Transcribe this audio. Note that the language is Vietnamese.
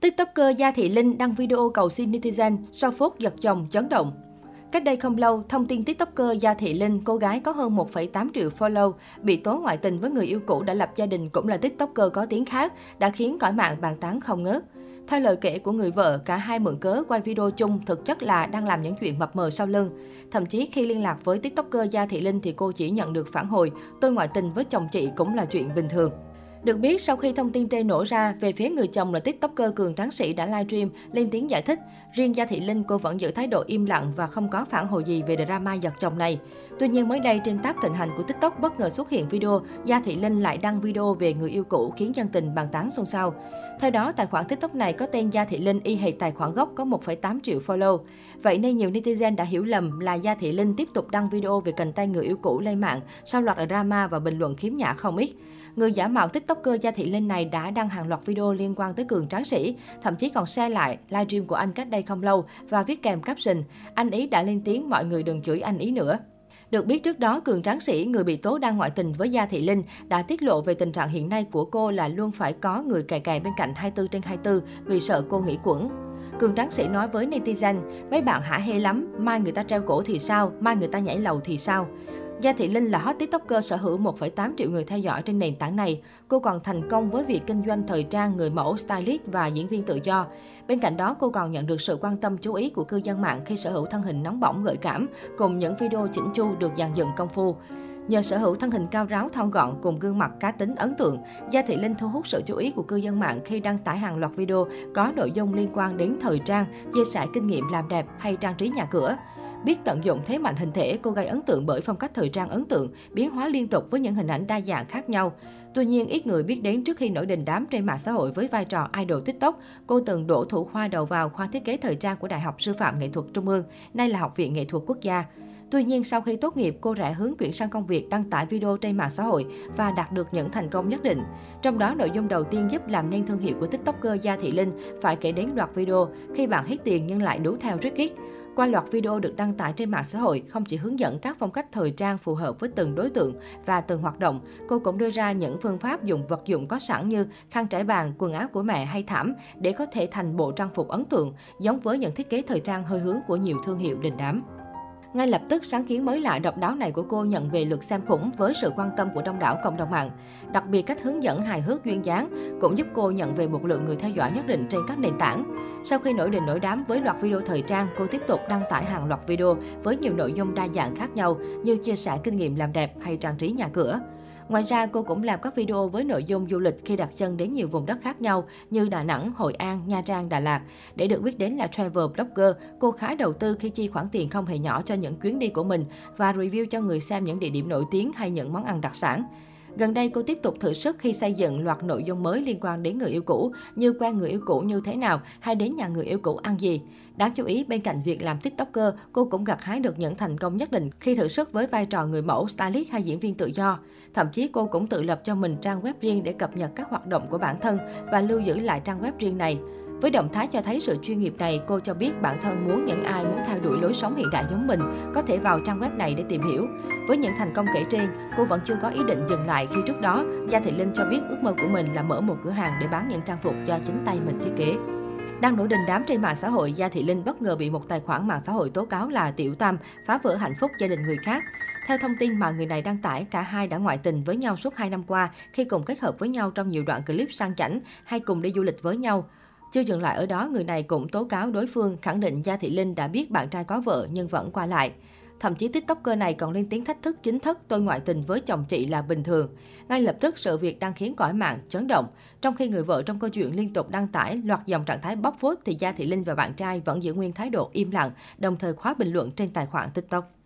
TikToker Gia Thị Linh đăng video cầu xin netizen sau phốt giật chồng chấn động. Cách đây không lâu, thông tin TikToker Gia Thị Linh, cô gái có hơn 1,8 triệu follow, bị tố ngoại tình với người yêu cũ đã lập gia đình cũng là TikToker có tiếng khác, đã khiến cõi mạng bàn tán không ngớt. Theo lời kể của người vợ, cả hai mượn cớ quay video chung thực chất là đang làm những chuyện mập mờ sau lưng. Thậm chí khi liên lạc với TikToker Gia Thị Linh thì cô chỉ nhận được phản hồi, tôi ngoại tình với chồng chị cũng là chuyện bình thường. Được biết, sau khi thông tin trên nổ ra, về phía người chồng là tiktoker Cường Tráng Sĩ đã livestream lên tiếng giải thích. Riêng Gia Thị Linh, cô vẫn giữ thái độ im lặng và không có phản hồi gì về drama giật chồng này. Tuy nhiên mới đây trên tab thịnh hành của TikTok bất ngờ xuất hiện video Gia Thị Linh lại đăng video về người yêu cũ khiến dân tình bàn tán xôn xao. Theo đó, tài khoản TikTok này có tên Gia Thị Linh y hệt tài khoản gốc có 1,8 triệu follow. Vậy nên nhiều netizen đã hiểu lầm là Gia Thị Linh tiếp tục đăng video về cành tay người yêu cũ lên mạng sau loạt drama và bình luận khiếm nhã không ít. Người giả mạo TikToker Gia Thị Linh này đã đăng hàng loạt video liên quan tới Cường Tráng Sĩ, thậm chí còn share lại livestream của anh cách đây không lâu và viết kèm caption, anh ý đã lên tiếng mọi người đừng chửi anh ý nữa. Được biết trước đó, Cường Tráng Sĩ, người bị tố đang ngoại tình với Gia Thị Linh, đã tiết lộ về tình trạng hiện nay của cô là luôn phải có người cài cài bên cạnh 24 trên 24 vì sợ cô nghỉ quẩn. Cường Tráng Sĩ nói với netizen, mấy bạn hả hê lắm, mai người ta treo cổ thì sao, mai người ta nhảy lầu thì sao. Gia Thị Linh là hot tiktoker sở hữu 1,8 triệu người theo dõi trên nền tảng này. Cô còn thành công với việc kinh doanh thời trang, người mẫu, stylist và diễn viên tự do. Bên cạnh đó, cô còn nhận được sự quan tâm chú ý của cư dân mạng khi sở hữu thân hình nóng bỏng gợi cảm, cùng những video chỉnh chu được dàn dựng công phu. Nhờ sở hữu thân hình cao ráo thon gọn cùng gương mặt cá tính ấn tượng, Gia Thị Linh thu hút sự chú ý của cư dân mạng khi đăng tải hàng loạt video có nội dung liên quan đến thời trang, chia sẻ kinh nghiệm làm đẹp hay trang trí nhà cửa. Biết tận dụng thế mạnh hình thể, cô gây ấn tượng bởi phong cách thời trang ấn tượng, biến hóa liên tục với những hình ảnh đa dạng khác nhau. Tuy nhiên, ít người biết đến trước khi nổi đình đám trên mạng xã hội với vai trò idol TikTok, cô từng đổ thủ khoa đầu vào khoa thiết kế thời trang của Đại học Sư phạm Nghệ thuật Trung ương, nay là Học viện Nghệ thuật Quốc gia. Tuy nhiên, sau khi tốt nghiệp, cô rẽ hướng chuyển sang công việc đăng tải video trên mạng xã hội và đạt được những thành công nhất định. Trong đó, nội dung đầu tiên giúp làm nên thương hiệu của TikToker Gia Thị Linh phải kể đến loạt video khi bạn hết tiền nhưng lại đú theo rất kích. Qua loạt video được đăng tải trên mạng xã hội, không chỉ hướng dẫn các phong cách thời trang phù hợp với từng đối tượng và từng hoạt động, cô cũng đưa ra những phương pháp dùng vật dụng có sẵn như khăn trải bàn, quần áo của mẹ hay thảm để có thể thành bộ trang phục ấn tượng, giống với những thiết kế thời trang hơi hướng của nhiều thương hiệu đình đám. Ngay lập tức, sáng kiến mới lạ độc đáo này của cô nhận về lượt xem khủng với sự quan tâm của đông đảo cộng đồng mạng. Đặc biệt cách hướng dẫn hài hước duyên dáng cũng giúp cô nhận về một lượng người theo dõi nhất định trên các nền tảng. Sau khi nổi đình nổi đám với loạt video thời trang, cô tiếp tục đăng tải hàng loạt video với nhiều nội dung đa dạng khác nhau như chia sẻ kinh nghiệm làm đẹp hay trang trí nhà cửa. Ngoài ra, cô cũng làm các video với nội dung du lịch khi đặt chân đến nhiều vùng đất khác nhau như Đà Nẵng, Hội An, Nha Trang, Đà Lạt. Để được biết đến là travel blogger, cô khá đầu tư khi chi khoản tiền không hề nhỏ cho những chuyến đi của mình và review cho người xem những địa điểm nổi tiếng hay những món ăn đặc sản. Gần đây, cô tiếp tục thử sức khi xây dựng loạt nội dung mới liên quan đến người yêu cũ, như quen người yêu cũ như thế nào hay đến nhà người yêu cũ ăn gì. Đáng chú ý, bên cạnh việc làm tiktoker, cô cũng gặt hái được những thành công nhất định khi thử sức với vai trò người mẫu, stylist hay diễn viên tự do. Thậm chí cô cũng tự lập cho mình trang web riêng để cập nhật các hoạt động của bản thân và lưu giữ lại trang web riêng này. Với động thái cho thấy sự chuyên nghiệp này, cô cho biết bản thân muốn những ai muốn theo đuổi lối sống hiện đại giống mình có thể vào trang web này để tìm hiểu. Với những thành công kể trên, cô vẫn chưa có ý định dừng lại khi trước đó, Gia Thị Linh cho biết ước mơ của mình là mở một cửa hàng để bán những trang phục do chính tay mình thiết kế. Đang nổi đình đám trên mạng xã hội, Gia Thị Linh bất ngờ bị một tài khoản mạng xã hội tố cáo là tiểu tam, phá vỡ hạnh phúc gia đình người khác. Theo thông tin mà người này đăng tải, cả hai đã ngoại tình với nhau suốt 2 năm qua khi cùng kết hợp với nhau trong nhiều đoạn clip sang chảnh hay cùng đi du lịch với nhau. Chưa dừng lại ở đó, người này cũng tố cáo đối phương khẳng định Gia Thị Linh đã biết bạn trai có vợ nhưng vẫn qua lại. Thậm chí tiktoker này còn lên tiếng thách thức chính thức tôi ngoại tình với chồng chị là bình thường. Ngay lập tức sự việc đang khiến cõi mạng chấn động. Trong khi người vợ trong câu chuyện liên tục đăng tải loạt dòng trạng thái bóc phốt thì Gia Thị Linh và bạn trai vẫn giữ nguyên thái độ im lặng, đồng thời khóa bình luận trên tài khoản TikTok.